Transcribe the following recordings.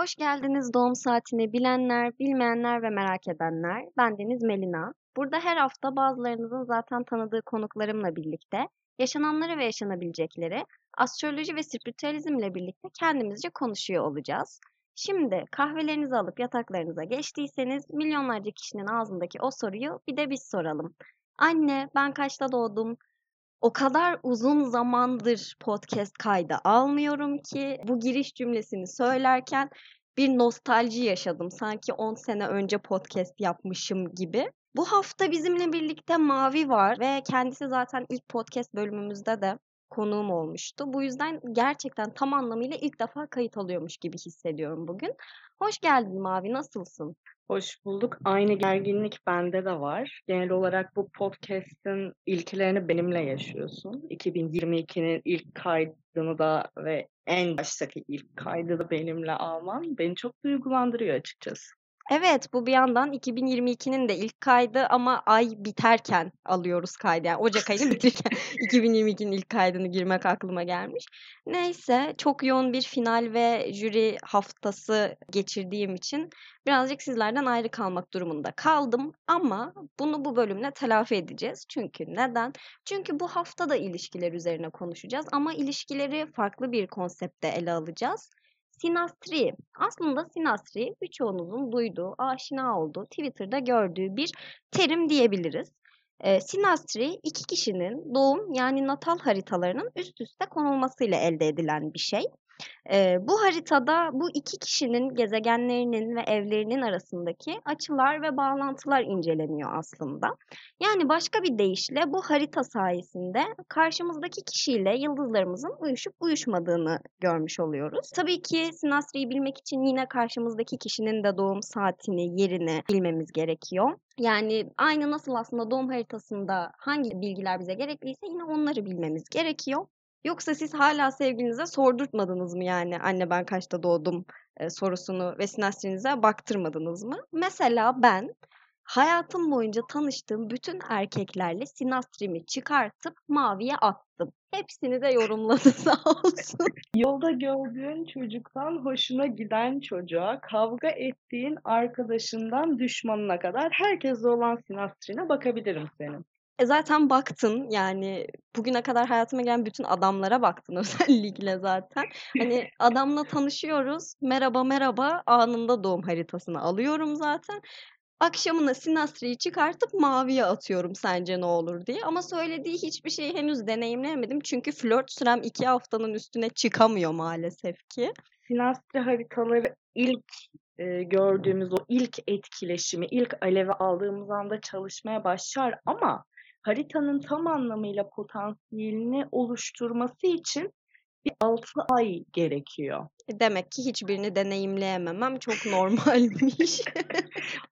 Hoş geldiniz doğum saatini bilenler, bilmeyenler ve merak edenler. Ben Deniz Melina. Burada her hafta bazılarınızın zaten tanıdığı konuklarımla birlikte yaşananları ve yaşanabilecekleri astroloji ve spiritüalizmle birlikte kendimizce konuşuyor olacağız. Şimdi kahvelerinizi alıp yataklarınıza geçtiyseniz milyonlarca kişinin ağzındaki o soruyu bir de biz soralım. Anne ben kaçta doğdum? O kadar uzun zamandır podcast kaydı almıyorum ki bu giriş cümlesini söylerken bir nostalji yaşadım. Sanki 10 sene önce podcast yapmışım gibi. Bu hafta bizimle birlikte Mavi var ve kendisi zaten ilk podcast bölümümüzde de konuğum olmuştu. Bu yüzden gerçekten tam anlamıyla ilk defa kayıt alıyormuş gibi hissediyorum bugün. Hoş geldin Mavi, nasılsın? Hoş bulduk. Aynı gerginlik bende de var. Genel olarak bu podcast'in ilkelerini benimle yaşıyorsun. 2022'nin ilk kaydını da ve en baştaki ilk kaydı da benimle alman beni çok duygulandırıyor açıkçası. Evet, bu bir yandan 2022'nin de ilk kaydı ama ay biterken alıyoruz kaydı. Yani Ocak ayını bitirirken 2022'nin ilk kaydını girmek aklıma gelmiş. Neyse, çok yoğun bir final ve jüri haftası geçirdiğim için birazcık sizlerden ayrı kalmak durumunda kaldım. Ama bunu bu bölümle telafi edeceğiz. Çünkü neden? Çünkü bu hafta da ilişkiler üzerine konuşacağız ama ilişkileri farklı bir konsepte ele alacağız. Sinastri. Aslında sinastri birçoğunuzun duyduğu, aşina olduğu, Twitter'da gördüğü bir terim diyebiliriz. E, sinastri iki kişinin doğum yani natal haritalarının üst üste konulmasıyla elde edilen bir şey. Eee, bu haritada bu iki kişinin gezegenlerinin ve evlerinin arasındaki açılar ve bağlantılar inceleniyor aslında. Yani başka bir deyişle bu harita sayesinde karşımızdaki kişiyle yıldızlarımızın uyuşup uyuşmadığını görmüş oluyoruz. Tabii ki sinastriyi bilmek için yine karşımızdaki kişinin de doğum saatini, yerini bilmemiz gerekiyor. Yani aynı nasıl aslında doğum haritasında hangi bilgiler bize gerekliyse yine onları bilmemiz gerekiyor. Yoksa siz hala sevgilinize sordurtmadınız mı yani anne ben kaçta doğdum e, sorusunu ve sinastrinize baktırmadınız mı? Mesela ben hayatım boyunca tanıştığım bütün erkeklerle sinastrimi çıkartıp maviye attım. Hepsini de yorumladı sağ olsun. Yolda gördüğün çocuktan hoşuna giden çocuğa, kavga ettiğin arkadaşından düşmanına kadar herkesle olan sinastrine bakabilirim senin. E zaten baktın yani bugüne kadar hayatıma gelen bütün adamlara baktın özellikle zaten. Hani adamla tanışıyoruz. Merhaba merhaba anında doğum haritasını alıyorum zaten. Akşamına sinastriyi çıkartıp maviye atıyorum sence ne olur diye. Ama söylediği hiçbir şeyi henüz deneyimleyemedim. Çünkü flört sürem iki haftanın üstüne çıkamıyor maalesef ki. Sinastri haritaları ilk e, gördüğümüz o ilk etkileşimi, ilk alevi aldığımız anda çalışmaya başlar ama haritanın tam anlamıyla potansiyelini oluşturması için bir 6 ay gerekiyor. E, demek ki hiçbirini deneyimleyememem çok normalmiş.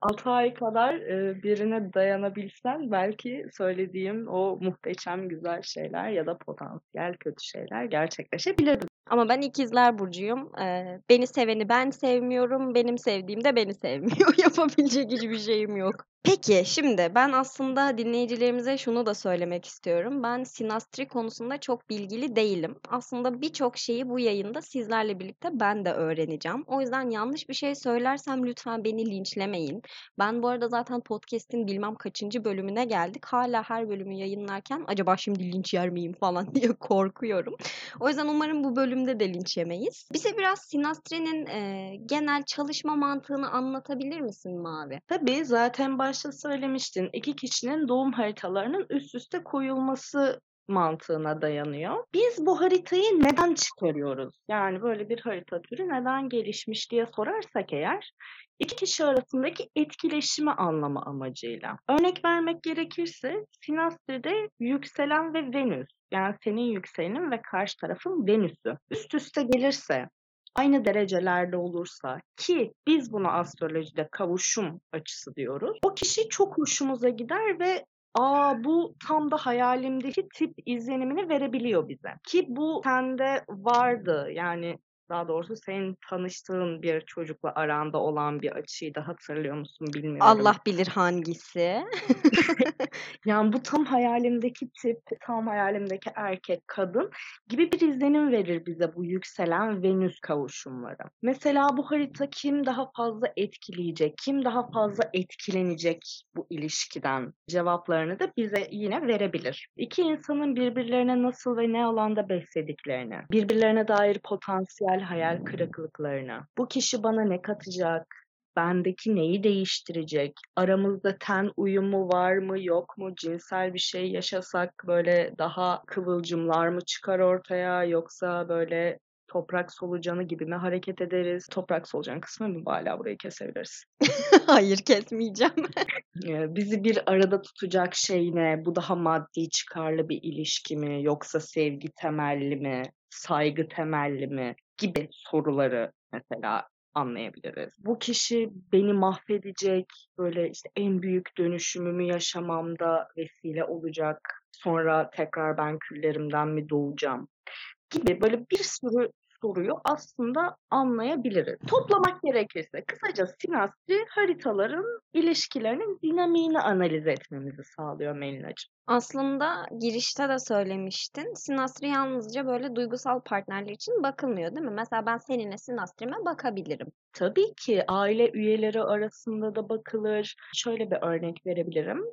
6 ay kadar e, birine dayanabilsen belki söylediğim o muhteşem güzel şeyler ya da potansiyel kötü şeyler gerçekleşebilirdi. Ama ben ikizler burcuyum. Ee, beni seveni ben sevmiyorum. Benim sevdiğim de beni sevmiyor. Yapabilecek hiçbir şeyim yok. Peki şimdi ben aslında dinleyicilerimize şunu da söylemek istiyorum. Ben sinastri konusunda çok bilgili değilim. Aslında birçok şeyi bu yayında sizlerle birlikte ben de öğreneceğim. O yüzden yanlış bir şey söylersem lütfen beni linçlemeyin. Ben bu arada zaten podcast'in bilmem kaçıncı bölümüne geldik. Hala her bölümü yayınlarken acaba şimdi linç yer miyim falan diye korkuyorum. O yüzden umarım bu bölümde de linç yemeyiz. Bize biraz sinastrinin e, genel çalışma mantığını anlatabilir misin Mavi? Tabii zaten başta söylemiştin. İki kişinin doğum haritalarının üst üste koyulması mantığına dayanıyor. Biz bu haritayı neden çıkarıyoruz? Yani böyle bir harita türü neden gelişmiş diye sorarsak eğer iki kişi arasındaki etkileşimi anlama amacıyla. Örnek vermek gerekirse Sinastri'de yükselen ve Venüs yani senin yükselenin ve karşı tarafın Venüs'ü üst üste gelirse aynı derecelerde olursa ki biz buna astrolojide kavuşum açısı diyoruz. O kişi çok hoşumuza gider ve aa bu tam da hayalimdeki tip izlenimini verebiliyor bize. Ki bu sende vardı yani daha doğrusu senin tanıştığın bir çocukla aranda olan bir açıyı da hatırlıyor musun bilmiyorum. Allah bilir hangisi. Yani bu tam hayalimdeki tip, tam hayalimdeki erkek, kadın gibi bir izlenim verir bize bu yükselen Venüs kavuşumları. Mesela bu harita kim daha fazla etkileyecek, kim daha fazla etkilenecek bu ilişkiden cevaplarını da bize yine verebilir. İki insanın birbirlerine nasıl ve ne alanda beslediklerini, birbirlerine dair potansiyel hayal kırıklıklarını, bu kişi bana ne katacak, bendeki neyi değiştirecek? Aramızda ten uyumu var mı yok mu? Cinsel bir şey yaşasak böyle daha kıvılcımlar mı çıkar ortaya yoksa böyle toprak solucanı gibi mi hareket ederiz? Toprak solucan kısmı mı hala burayı kesebiliriz. Hayır kesmeyeceğim. Bizi bir arada tutacak şey ne? Bu daha maddi çıkarlı bir ilişki mi? Yoksa sevgi temelli mi? Saygı temelli mi? Gibi soruları mesela anlayabiliriz. Bu kişi beni mahvedecek, böyle işte en büyük dönüşümümü yaşamamda vesile olacak. Sonra tekrar ben küllerimden mi doğacağım? gibi böyle bir sürü soruyu aslında anlayabiliriz. Toplamak gerekirse kısaca sinastri haritaların ilişkilerinin dinamiğini analiz etmemizi sağlıyor Melina'cığım. Aslında girişte de söylemiştin. Sinastri yalnızca böyle duygusal partnerler için bakılmıyor değil mi? Mesela ben seninle sinastrime bakabilirim. Tabii ki aile üyeleri arasında da bakılır. Şöyle bir örnek verebilirim.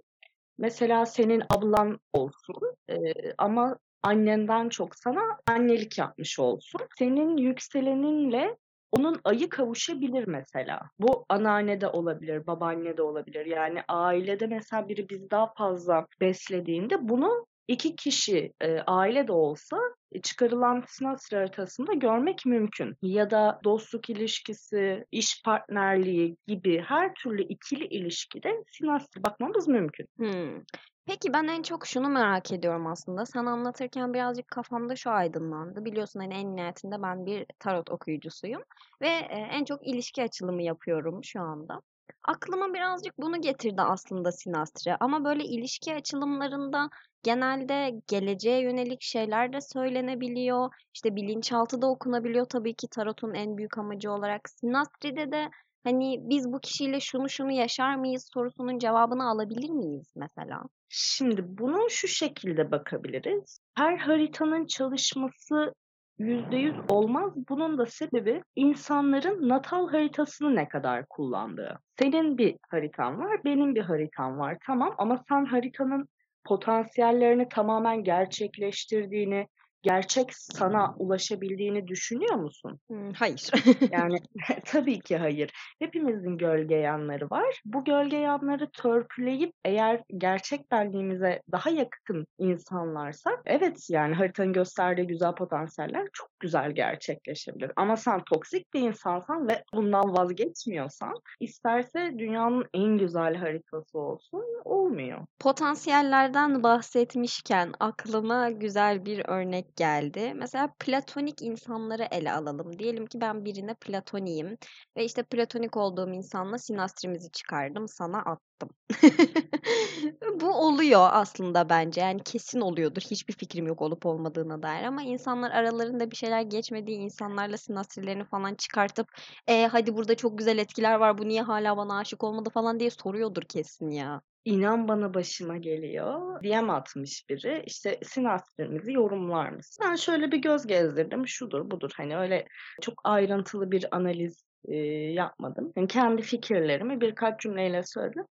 Mesela senin ablan olsun eee, ama annenden çok sana annelik yapmış olsun. Senin yükseleninle onun ayı kavuşabilir mesela. Bu anneanne de olabilir, babaanne de olabilir. Yani ailede mesela biri bizi daha fazla beslediğinde bunu iki kişi e, aile de olsa e, çıkarılan sinastri haritasında görmek mümkün. Ya da dostluk ilişkisi, iş partnerliği gibi her türlü ikili ilişkide sinastri bakmamız mümkün. Hmm. Peki ben en çok şunu merak ediyorum aslında. Sen anlatırken birazcık kafamda şu aydınlandı. Biliyorsun hani en nihayetinde ben bir tarot okuyucusuyum ve e, en çok ilişki açılımı yapıyorum şu anda. Aklıma birazcık bunu getirdi aslında sinastri. Ama böyle ilişki açılımlarında genelde geleceğe yönelik şeyler de söylenebiliyor. İşte bilinçaltı da okunabiliyor tabii ki tarotun en büyük amacı olarak. Sinastri'de de hani biz bu kişiyle şunu şunu yaşar mıyız sorusunun cevabını alabilir miyiz mesela? Şimdi bunu şu şekilde bakabiliriz. Her haritanın çalışması %100 olmaz. Bunun da sebebi insanların natal haritasını ne kadar kullandığı. Senin bir haritan var, benim bir haritam var. Tamam ama sen haritanın potansiyellerini tamamen gerçekleştirdiğini, gerçek sana ulaşabildiğini düşünüyor musun? Hmm, hayır. Yani tabii ki hayır. Hepimizin gölge yanları var. Bu gölge yanları törpüleyip eğer gerçek benliğimize daha yakın insanlarsa evet yani haritanın gösterdiği güzel potansiyeller çok güzel gerçekleşebilir. Ama sen toksik bir insansan ve bundan vazgeçmiyorsan isterse dünyanın en güzel haritası olsun olmuyor. Potansiyellerden bahsetmişken aklıma güzel bir örnek geldi. Mesela platonik insanları ele alalım. Diyelim ki ben birine platoniyim ve işte platonik olduğum insanla sinastrimizi çıkardım, sana attım. Bu oluyor aslında bence. Yani kesin oluyordur. Hiçbir fikrim yok olup olmadığına dair ama insanlar aralarında bir şeyler geçmediği insanlarla sinastrilerini falan çıkartıp e, hadi burada çok güzel etkiler var. Bu niye hala bana aşık olmadı falan diye soruyordur kesin ya. İnan bana başıma geliyor. DM atmış biri. İşte sinastrimizi yorumlar mısın? Ben şöyle bir göz gezdirdim. Şudur budur. Hani öyle çok ayrıntılı bir analiz e, yapmadım. Yani kendi fikirlerimi birkaç cümleyle söyledim.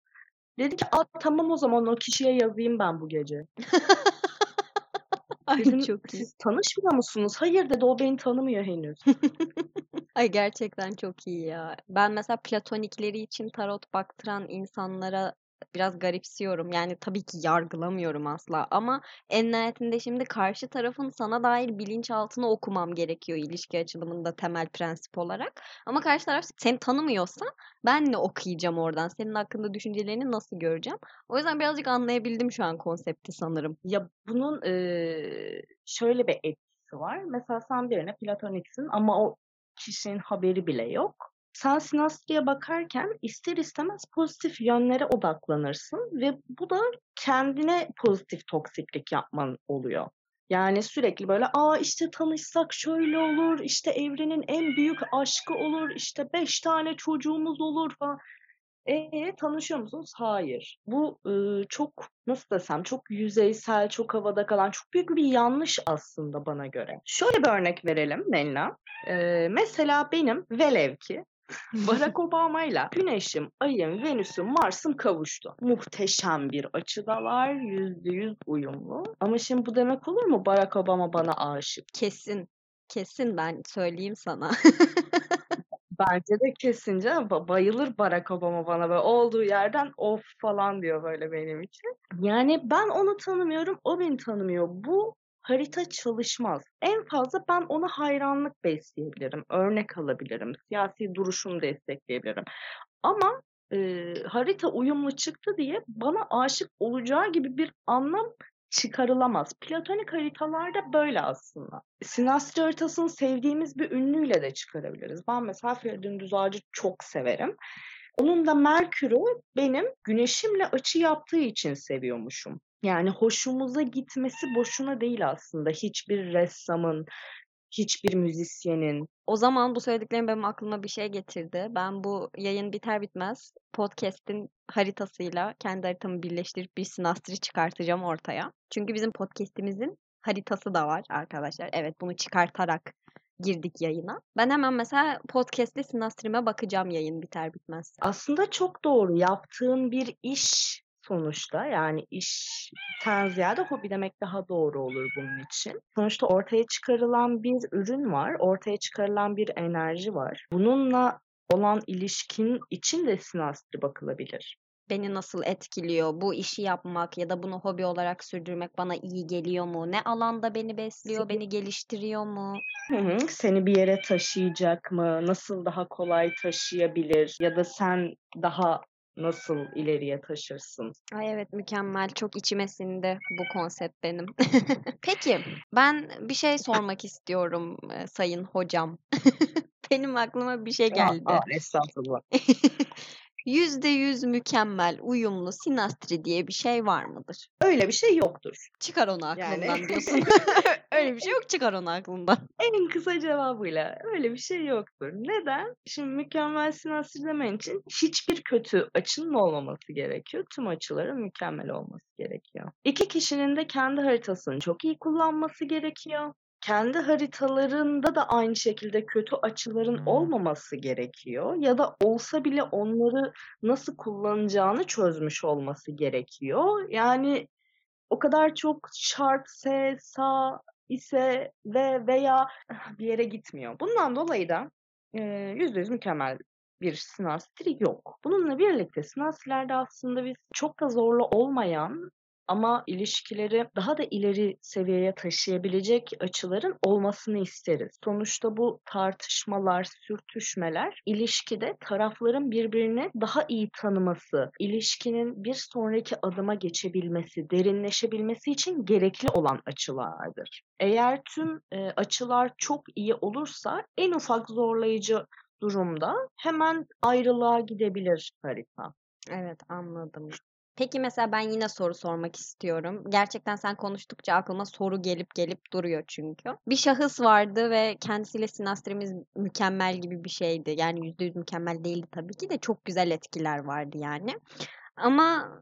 Dedi ki Aa, tamam o zaman o kişiye yazayım ben bu gece. Ay Dedim çok iyi. siz tanışmıyor musunuz? Hayır dedi o beni tanımıyor henüz. Ay gerçekten çok iyi ya. Ben mesela platonikleri için tarot baktıran insanlara biraz garipsiyorum. Yani tabii ki yargılamıyorum asla ama en nihayetinde şimdi karşı tarafın sana dair bilinçaltını okumam gerekiyor ilişki açılımında temel prensip olarak. Ama karşı taraf seni tanımıyorsa ben ne okuyacağım oradan? Senin hakkında düşüncelerini nasıl göreceğim? O yüzden birazcık anlayabildim şu an konsepti sanırım. Ya bunun eee, şöyle bir etkisi var. Mesela sen birine platoniksin ama o kişinin haberi bile yok. Sen sinastriye bakarken ister istemez pozitif yönlere odaklanırsın ve bu da kendine pozitif toksiklik yapman oluyor. Yani sürekli böyle aa işte tanışsak şöyle olur, işte evrenin en büyük aşkı olur, işte beş tane çocuğumuz olur falan. E tanışıyor musunuz? Hayır. Bu ıı, çok nasıl desem çok yüzeysel, çok havada kalan çok büyük bir yanlış aslında bana göre. Şöyle bir örnek verelim Melina. Ee, mesela benim velev ki Barack Obama ile Güneş'im, Ay'ım, Venüs'üm, Mars'ım kavuştu. Muhteşem bir açıdalar, yüzde yüz uyumlu. Ama şimdi bu demek olur mu Barack Obama bana aşık? Kesin. Kesin ben söyleyeyim sana. Bence de kesince ba- bayılır Barack Obama bana böyle olduğu yerden of falan diyor böyle benim için. Yani ben onu tanımıyorum, o beni tanımıyor. Bu harita çalışmaz. En fazla ben ona hayranlık besleyebilirim, örnek alabilirim, siyasi duruşunu destekleyebilirim. Ama e, harita uyumlu çıktı diye bana aşık olacağı gibi bir anlam çıkarılamaz. Platonik haritalarda böyle aslında. Sinastri haritasını sevdiğimiz bir ünlüyle de çıkarabiliriz. Ben mesela Feridun Düzağacı çok severim. Onun da Merkür'ü benim güneşimle açı yaptığı için seviyormuşum. Yani hoşumuza gitmesi boşuna değil aslında. Hiçbir ressamın, hiçbir müzisyenin. O zaman bu söylediklerim benim aklıma bir şey getirdi. Ben bu yayın biter bitmez podcast'in haritasıyla kendi haritamı birleştirip bir sinastri çıkartacağım ortaya. Çünkü bizim podcast'imizin haritası da var arkadaşlar. Evet bunu çıkartarak girdik yayına. Ben hemen mesela podcast'te sinastrime bakacağım yayın biter bitmez. Aslında çok doğru. Yaptığın bir iş sonuçta yani işten ziyade hobi demek daha doğru olur bunun için. Sonuçta ortaya çıkarılan bir ürün var, ortaya çıkarılan bir enerji var. Bununla olan ilişkin için de sinastri bakılabilir. Beni nasıl etkiliyor? Bu işi yapmak ya da bunu hobi olarak sürdürmek bana iyi geliyor mu? Ne alanda beni besliyor, beni geliştiriyor mu? Hı hı. Seni bir yere taşıyacak mı? Nasıl daha kolay taşıyabilir? Ya da sen daha nasıl ileriye taşırsın? Ay evet mükemmel. Çok içime sindi bu konsept benim. Peki ben bir şey sormak istiyorum e, sayın hocam. Benim aklıma bir şey geldi. Aa, aa, estağfurullah. %100 mükemmel, uyumlu sinastri diye bir şey var mıdır? Öyle bir şey yoktur. Çıkar onu aklından Yani- diyorsun. Öyle bir şey yok çıkar onu aklından. En kısa cevabıyla öyle bir şey yoktur. Neden? Şimdi mükemmel sinastri demen için hiçbir kötü açının olmaması gerekiyor. Tüm açıların mükemmel olması gerekiyor. İki kişinin de kendi haritasını çok iyi kullanması gerekiyor. Kendi haritalarında da aynı şekilde kötü açıların olmaması gerekiyor. Ya da olsa bile onları nasıl kullanacağını çözmüş olması gerekiyor. Yani o kadar çok şart, se, sa, ise ve veya bir yere gitmiyor. Bundan dolayı da yüzde yüz mükemmel bir sinastri yok. Bununla birlikte sinastrilerde aslında biz çok da zorlu olmayan ama ilişkileri daha da ileri seviyeye taşıyabilecek açıların olmasını isteriz. Sonuçta bu tartışmalar, sürtüşmeler ilişkide tarafların birbirini daha iyi tanıması, ilişkinin bir sonraki adıma geçebilmesi, derinleşebilmesi için gerekli olan açılardır. Eğer tüm e, açılar çok iyi olursa en ufak zorlayıcı durumda hemen ayrılığa gidebilir harita. Evet anladım. Peki mesela ben yine soru sormak istiyorum. Gerçekten sen konuştukça aklıma soru gelip gelip duruyor çünkü. Bir şahıs vardı ve kendisiyle sinastrimiz mükemmel gibi bir şeydi. Yani yüzde yüz mükemmel değildi tabii ki de çok güzel etkiler vardı yani. Ama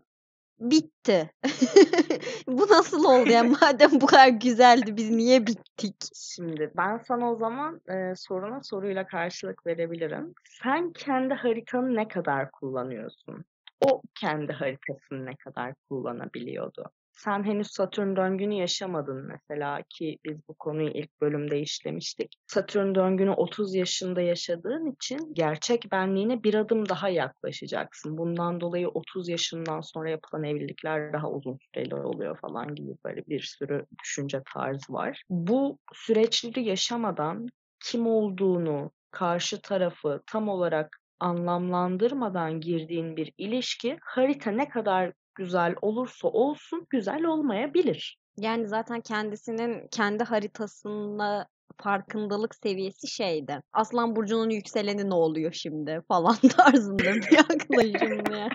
bitti. Bu nasıl oldu ya? Madem bu kadar güzeldi biz niye bittik? Şimdi ben sana o zaman e, soruna soruyla karşılık verebilirim. Sen kendi haritanı ne kadar kullanıyorsun? O kendi haritasını ne kadar kullanabiliyordu? Sen henüz Satürn döngünü yaşamadın mesela ki biz bu konuyu ilk bölümde işlemiştik. Satürn döngünü 30 yaşında yaşadığın için gerçek benliğine bir adım daha yaklaşacaksın. Bundan dolayı 30 yaşından sonra yapılan evlilikler daha uzun süreli oluyor falan gibi böyle bir sürü düşünce tarzı var. Bu süreçleri yaşamadan kim olduğunu, karşı tarafı tam olarak anlamlandırmadan girdiğin bir ilişki harita ne kadar güzel olursa olsun güzel olmayabilir. Yani zaten kendisinin kendi haritasında farkındalık seviyesi şeydi. Aslan burcunun yükseleni ne oluyor şimdi falan tarzında bir yaklaşım yani.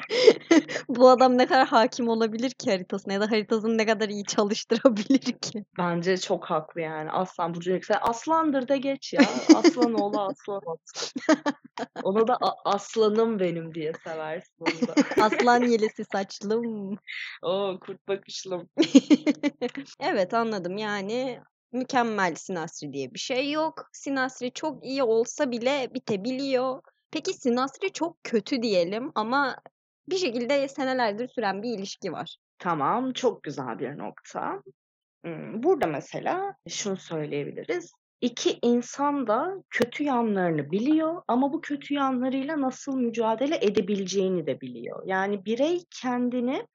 Bu adam ne kadar hakim olabilir ki haritasına ya da haritasını ne kadar iyi çalıştırabilir ki? Bence çok haklı yani. Aslan burcu yükselen aslandır da geç ya. Aslan oğlu aslan. Onu da "A- aslanım benim diye seversin onu da. Aslan yelesi saçlım. Oo kurt bakışlım. Evet anladım yani mükemmel sinastri diye bir şey yok. Sinastri çok iyi olsa bile bitebiliyor. Peki sinastri çok kötü diyelim ama bir şekilde senelerdir süren bir ilişki var. Tamam, çok güzel bir nokta. Hmm, Burada mesela şunu söyleyebiliriz. İki insan da kötü yanlarını biliyor ama bu kötü yanlarıyla nasıl mücadele edebileceğini de biliyor. Yani birey kendini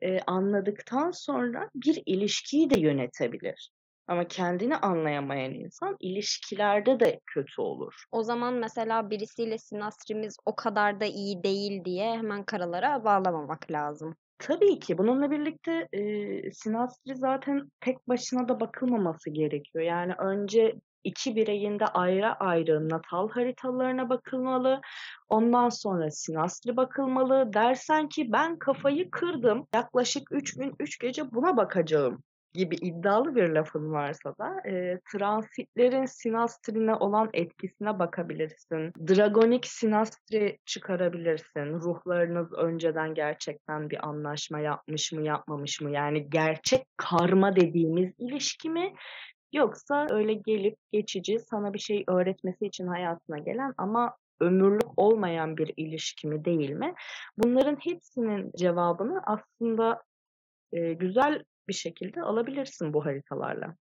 e, anladıktan sonra bir ilişkiyi de yönetebilir. Ama kendini anlayamayan insan ilişkilerde de kötü olur. O zaman mesela birisiyle sinastrimiz o kadar da iyi değil diye hemen karalara bağlamamak lazım. Tabii ki bununla birlikte e, sinastri zaten tek başına da bakılmaması gerekiyor. Yani önce iki bireyin de ayrı ayrı natal haritalarına bakılmalı. Ondan sonra sinastri bakılmalı. Dersen ki ben kafayı kırdım. Yaklaşık 3 gün 3 gece buna bakacağım gibi iddialı bir lafın varsa da e, transitlerin sinastrine olan etkisine bakabilirsin. Dragonik sinastri çıkarabilirsin. Ruhlarınız önceden gerçekten bir anlaşma yapmış mı yapmamış mı? Yani gerçek karma dediğimiz ilişki mi? Yoksa öyle gelip geçici sana bir şey öğretmesi için hayatına gelen ama ömürlük olmayan bir ilişki mi değil mi? Bunların hepsinin cevabını aslında e, güzel bir şekilde alabilirsin bu haritalarla.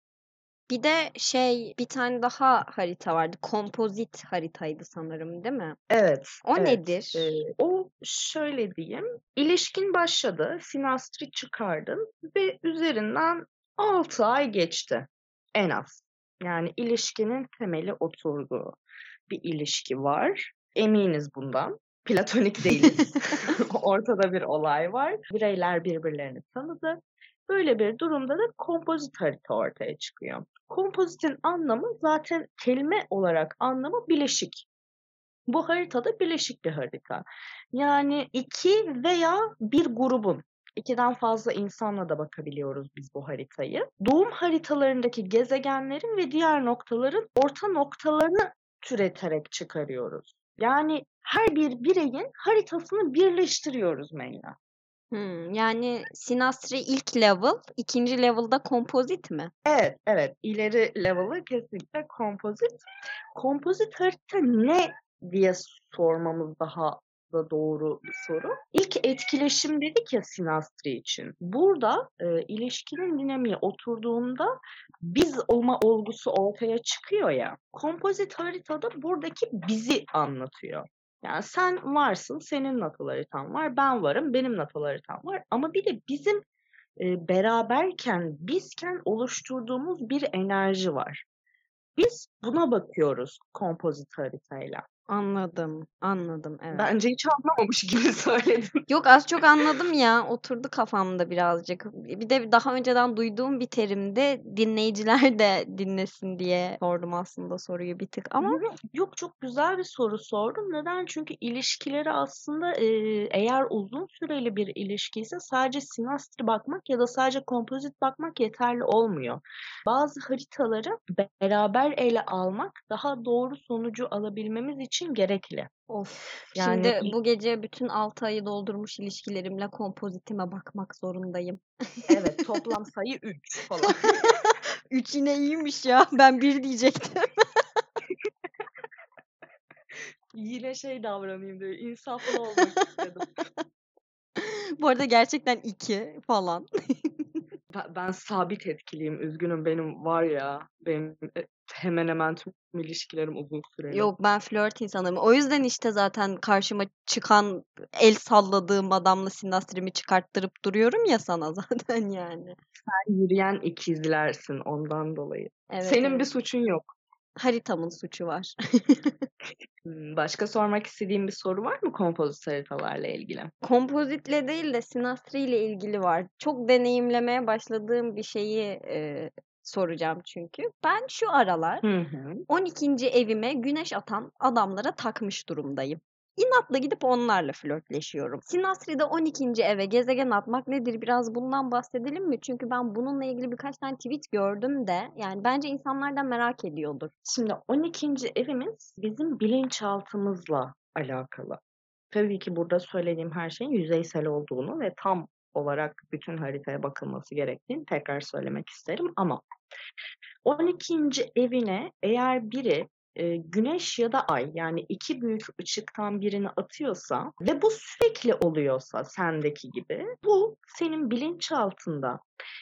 Bir de şey bir tane daha harita vardı. Kompozit haritaydı sanırım değil mi? Evet. O evet. nedir? Ee, o şöyle diyeyim. İlişkin başladı. Sinastri çıkardın ve üzerinden 6 ay geçti. En az. Yani ilişkinin temeli oturduğu bir ilişki var. Eminiz bundan. Platonik değiliz. Ortada bir olay var. Bireyler birbirlerini tanıdı. Böyle bir durumda da kompozit harita ortaya çıkıyor. Kompozitin anlamı zaten kelime olarak anlamı bileşik. Bu haritada bileşik bir harita. Yani iki veya bir grubun ikiden fazla insanla da bakabiliyoruz biz bu haritayı. Doğum haritalarındaki gezegenlerin ve diğer noktaların orta noktalarını türeterek çıkarıyoruz. Yani her bir bireyin haritasını birleştiriyoruz Meyla. Hmm, yani sinastri ilk level, ikinci level'da kompozit mi? Evet, evet. İleri level'ı kesinlikle kompozit. Kompozit harita ne diye sormamız daha da doğru bir soru. İlk etkileşim dedik ya sinastri için. Burada e, ilişkinin dinamiği oturduğunda biz olma olgusu ortaya çıkıyor ya. Kompozit haritada buradaki bizi anlatıyor. Yani sen varsın, senin natal haritan var, ben varım, benim natal haritam var. Ama bir de bizim e, beraberken, bizken oluşturduğumuz bir enerji var. Biz buna bakıyoruz kompozit haritayla. Anladım, anladım. Evet. Bence hiç anlamamış gibi söyledim. Yok az çok anladım ya. Oturdu kafamda birazcık. Bir de daha önceden duyduğum bir terimde dinleyiciler de dinlesin diye sordum aslında soruyu bir tık ama Yok çok güzel bir soru sordum. Neden? Çünkü ilişkileri aslında eğer uzun süreli bir ilişki ise sadece sinastri bakmak ya da sadece kompozit bakmak yeterli olmuyor. Bazı haritaları beraber ele almak daha doğru sonucu alabilmemiz için gerekli. of. Yani Şimdi bu gece bütün 6 ayı doldurmuş ilişkilerimle kompozitime bakmak zorundayım. Evet toplam sayı 3 falan. 3 yine iyiymiş ya. Ben 1 diyecektim. Yine şey davranayım diyor. insaflı olmak istedim. Bu arada gerçekten 2 falan. Ben, ben sabit etkiliyim. Üzgünüm benim var ya. Benim e, hemen hemen tüm ilişkilerim uzun süreli. Yok ben flört insanım. O yüzden işte zaten karşıma çıkan el salladığım adamla sinastrimi çıkarttırıp duruyorum ya sana zaten yani. Sen yürüyen ikizlersin ondan dolayı. Evet, Senin bir suçun yok. Haritamın suçu var. Başka sormak istediğin bir soru var mı kompozit haritalarla ilgili? Kompozitle değil de sinastriyle ilgili var. Çok deneyimlemeye başladığım bir şeyi e, soracağım çünkü. Ben şu aralar Hı hı. 12. evime güneş atan adamlara takmış durumdayım. İnatla gidip onlarla flörtleşiyorum. Sinastri'de 12. eve gezegen atmak nedir? Biraz bundan bahsedelim mi? Çünkü ben bununla ilgili birkaç tane tweet gördüm de yani bence insanlardan merak ediyordur. Şimdi 12. evimiz bizim bilinçaltımızla alakalı. Tabii ki burada söylediğim her şeyin yüzeysel olduğunu ve tam olarak bütün haritaya bakılması gerektiğini tekrar söylemek isterim ama 12. evine eğer biri e, güneş ya da ay yani iki büyük ışıktan birini atıyorsa ve bu sürekli oluyorsa sendeki gibi bu senin bilinçaltında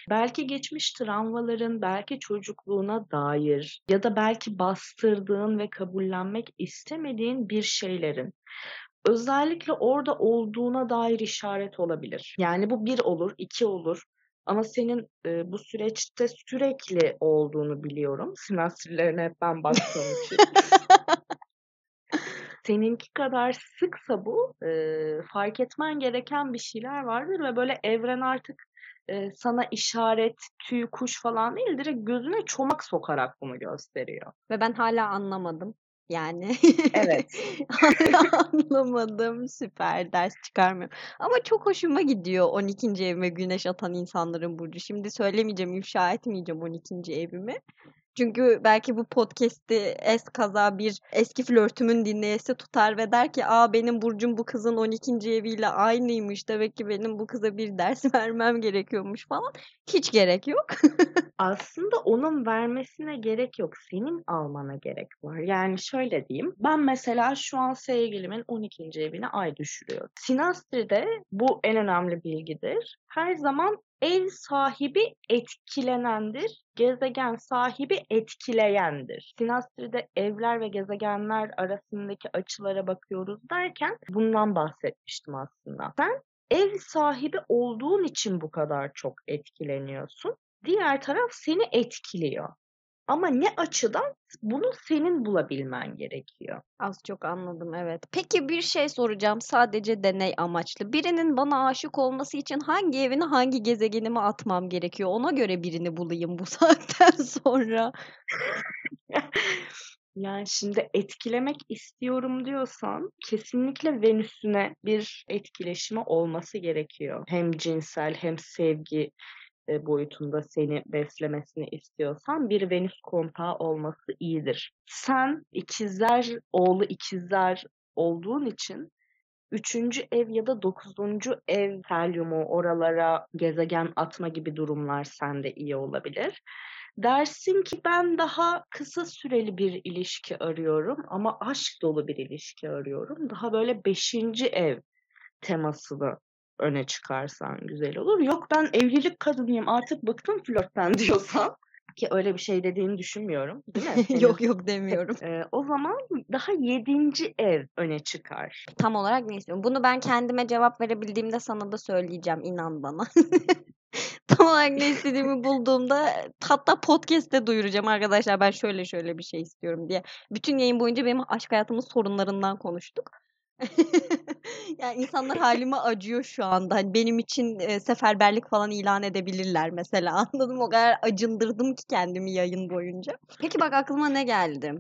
belki geçmiş travmaların, belki çocukluğuna dair ya da belki bastırdığın ve kabullenmek istemediğin bir şeylerin özellikle orada olduğuna dair işaret olabilir. Yani bu bir olur, iki olur. Ama senin e, bu süreçte sürekli olduğunu biliyorum. Sinastrillerine hep ben baktığım için. Seninki kadar sıksa bu e, fark etmen gereken bir şeyler vardır ve böyle evren artık e, sana işaret, tüy, kuş falan değil direkt gözüne çomak sokarak bunu gösteriyor. Ve ben hala anlamadım. Yani Evet. anlamadım. Süper ders çıkarmıyorum. Ama çok hoşuma gidiyor 12. evime güneş atan insanların burcu. Şimdi söylemeyeceğim, ifşa etmeyeceğim 12. evimi. Çünkü belki bu podcast'i es kaza bir eski flörtümün dinleyesi tutar ve der ki aa benim burcum bu kızın 12. eviyle aynıymış. Demek ki benim bu kıza bir ders vermem gerekiyormuş falan. Hiç gerek yok. Aslında onun vermesine gerek yok. Senin almana gerek var. Yani şöyle diyeyim. Ben mesela şu an sevgilimin 12. evine ay düşürüyor. Sinastri'de bu en önemli bilgidir. Her zaman ev sahibi etkilenendir. Gezegen sahibi etkileyendir. Sinastri'de evler ve gezegenler arasındaki açılara bakıyoruz derken bundan bahsetmiştim aslında. Sen ev sahibi olduğun için bu kadar çok etkileniyorsun. Diğer taraf seni etkiliyor. Ama ne açıdan bunu senin bulabilmen gerekiyor. Az çok anladım evet. Peki bir şey soracağım sadece deney amaçlı. Birinin bana aşık olması için hangi evine hangi gezegenime atmam gerekiyor? Ona göre birini bulayım bu saatten sonra. Yani şimdi etkilemek istiyorum diyorsan kesinlikle Venüs'üne bir etkileşimi olması gerekiyor. Hem cinsel hem sevgi e, boyutunda seni beslemesini istiyorsan bir Venüs kontağı olması iyidir. Sen ikizler, oğlu ikizler olduğun için üçüncü ev ya da dokuzuncu ev helyumu oralara gezegen atma gibi durumlar sende iyi olabilir. Dersin ki ben daha kısa süreli bir ilişki arıyorum ama aşk dolu bir ilişki arıyorum. Daha böyle beşinci ev temasını öne çıkarsan güzel olur. Yok ben evlilik kadınıyım artık bıktım flörtten diyorsan ki öyle bir şey dediğini düşünmüyorum. Değil mi? Senin- yok yok demiyorum. Ee, o zaman daha yedinci ev öne çıkar. Tam olarak ne istiyorum? Bunu ben kendime cevap verebildiğimde sana da söyleyeceğim inan bana. Tam olarak ne istediğimi bulduğumda hatta podcast'te duyuracağım arkadaşlar ben şöyle şöyle bir şey istiyorum diye. Bütün yayın boyunca benim aşk hayatımın sorunlarından konuştuk. yani insanlar halime acıyor şu anda. Hani benim için e, seferberlik falan ilan edebilirler mesela. Anladım o kadar acındırdım ki kendimi yayın boyunca. Peki bak aklıma ne geldi?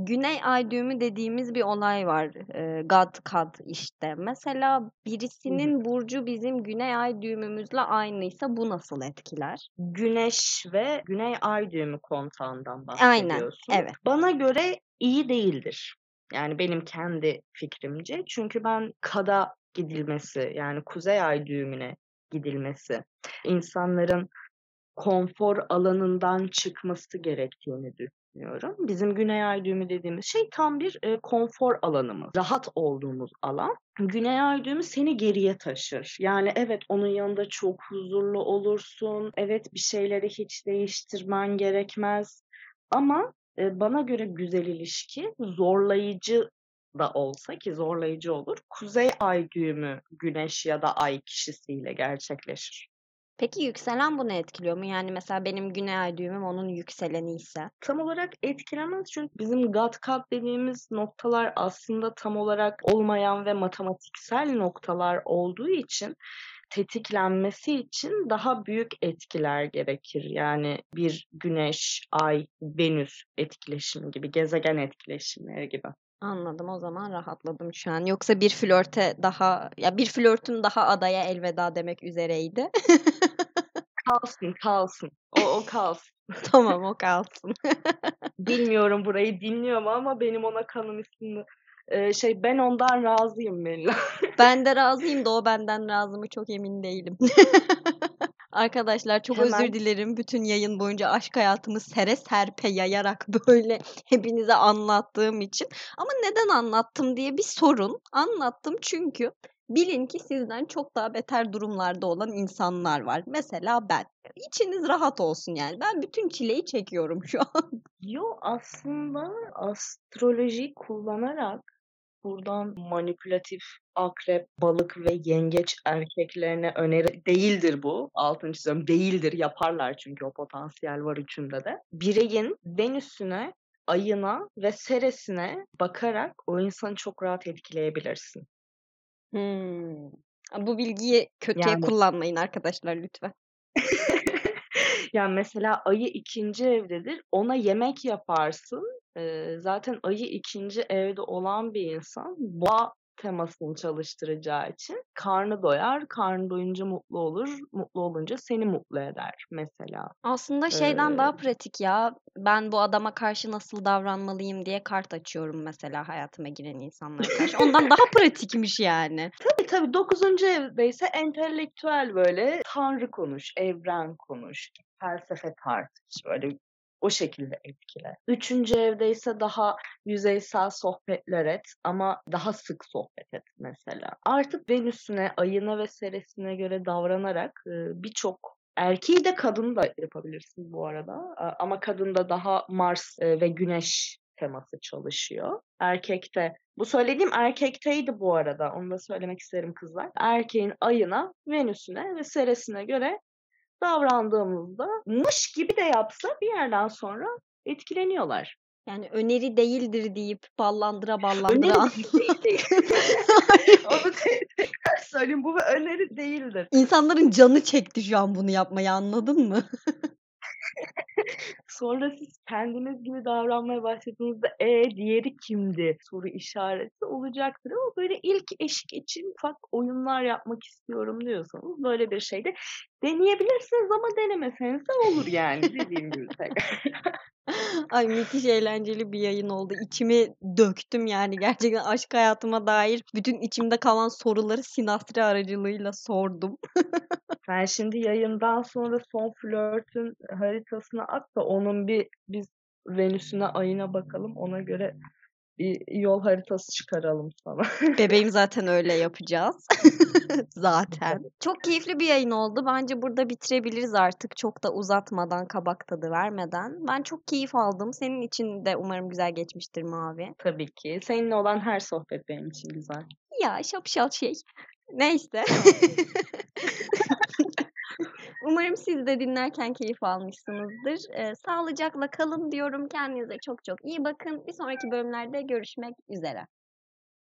Güney ay düğümü dediğimiz bir olay var. E, God Kad işte. Mesela birisinin burcu bizim güney ay düğümümüzle aynıysa bu nasıl etkiler? Güneş ve Güney Ay düğümü kontağından Aynen, bahsediyorsun. evet. Bana göre iyi değildir. Yani benim kendi fikrimce. Çünkü ben kada gidilmesi yani Kuzey Ay düğümüne gidilmesi insanların konfor alanından çıkması gerektiğini düşünüyorum. Bizim Güney Ay düğümü dediğimiz şey tam bir e, konfor alanımız. Rahat olduğumuz alan. Güney Ay düğümü seni geriye taşır. Yani evet onun yanında çok huzurlu olursun. Evet bir şeyleri hiç değiştirmen gerekmez. Ama e, bana göre güzel ilişki zorlayıcı da olsa ki zorlayıcı olur. Kuzey ay düğümü güneş ya da ay kişisiyle gerçekleşir. Peki yükselen bunu etkiliyor mu? Yani mesela benim güney ay düğümüm onun yükseleni ise. Tam olarak etkilemez çünkü bizim God kat dediğimiz noktalar aslında tam olarak olmayan ve matematiksel noktalar olduğu için tetiklenmesi için daha büyük etkiler gerekir. Yani bir Güneş, Ay, Venüs etkileşimi gibi, gezegen etkileşimleri gibi. Anladım o zaman rahatladım şu an. Yoksa bir flörte daha ya bir flörtüm daha adaya elveda demek üzereydi. Kalsın, kalsın. O, o kalsın. Tamam o kalsın. Bilmiyorum burayı dinliyor mu ama benim ona kanım üstünde. Ee, şey ben ondan razıyım Melih. Ben de razıyım da o benden razı mı çok emin değilim. Arkadaşlar çok Hemen özür dilerim bütün yayın boyunca aşk hayatımı sere serpe yayarak böyle hepinize anlattığım için. Ama neden anlattım diye bir sorun. Anlattım çünkü bilin ki sizden çok daha beter durumlarda olan insanlar var. Mesela ben. İçiniz rahat olsun yani. Ben bütün çileyi çekiyorum şu an. Yo aslında astrolojiyi kullanarak buradan manipülatif akrep, balık ve yengeç erkeklerine öneri değildir bu. Altını çiziyorum. Değildir. Yaparlar çünkü o potansiyel var üçünde de. Bireyin Venüs'üne, ayına ve seresine bakarak o insanı çok rahat etkileyebilirsin. Hmm. Bu bilgiyi kötüye Yani kullanmayın arkadaşlar lütfen. yani mesela ayı ikinci evdedir. Ona yemek yaparsın. Ee, zaten ayı ikinci evde olan bir insan boğa temasını çalıştıracağı için karnı doyar. Karnı doyunca mutlu olur. Mutlu olunca seni mutlu eder mesela. Aslında şeyden Ee, daha pratik ya. Ben bu adama karşı nasıl davranmalıyım diye kart açıyorum mesela hayatıma giren insanlara karşı. Ondan daha pratikmiş yani. tabii tabii dokuzuncu evdeyse entelektüel böyle tanrı konuş, evren konuş, felsefe tartış böyle o şekilde etkile. Üçüncü evdeyse daha yüzeysel sohbetler et ama daha sık sohbet et mesela. Artık Venüs'üne, ayına ve seresine göre davranarak e, birçok erkeği de kadını da yapabilirsin bu arada. Ama kadında daha Mars e, ve Güneş teması çalışıyor. Erkekte bu söylediğim erkekteydi bu arada. Onu da söylemek isterim kızlar. Erkeğin ayına, Venüs'üne ve seresine göre davrandığımızda mış gibi de yapsa bir yerden sonra etkileniyorlar. Yani öneri değildir deyip ballandıra ballandıra Öneri değil, değil. Onu tekrar söyleyeyim. Bu bir öneri değildir. İnsanların canı çekti şu an bunu yapmayı anladın mı? Sonra siz kendiniz gibi davranmaya başladığınızda e diğeri kimdi soru işareti olacaktır ama böyle ilk eşik için ufak oyunlar yapmak istiyorum diyorsanız böyle bir şeyde deneyebilirsiniz ama denemeseniz de olur yani dediğim gibi. Ay müthiş eğlenceli bir yayın oldu. İçimi döktüm yani gerçekten aşk hayatıma dair bütün içimde kalan soruları sinastri aracılığıyla sordum. Sen şimdi yayından sonra son flörtün haritasına at da onun bir biz Venüs'üne ayına bakalım ona göre bir yol haritası çıkaralım sana. Bebeğim zaten öyle yapacağız. zaten. Çok keyifli bir yayın oldu. Bence burada bitirebiliriz artık. Çok da uzatmadan, kabak tadı vermeden. Ben çok keyif aldım. Senin için de umarım güzel geçmiştir Mavi. Tabii ki. Seninle olan her sohbet benim için güzel. Ya şapşal şey. Neyse. Umarım siz de dinlerken keyif almışsınızdır. Ee, sağlıcakla kalın diyorum. Kendinize çok çok iyi bakın. Bir sonraki bölümlerde görüşmek üzere.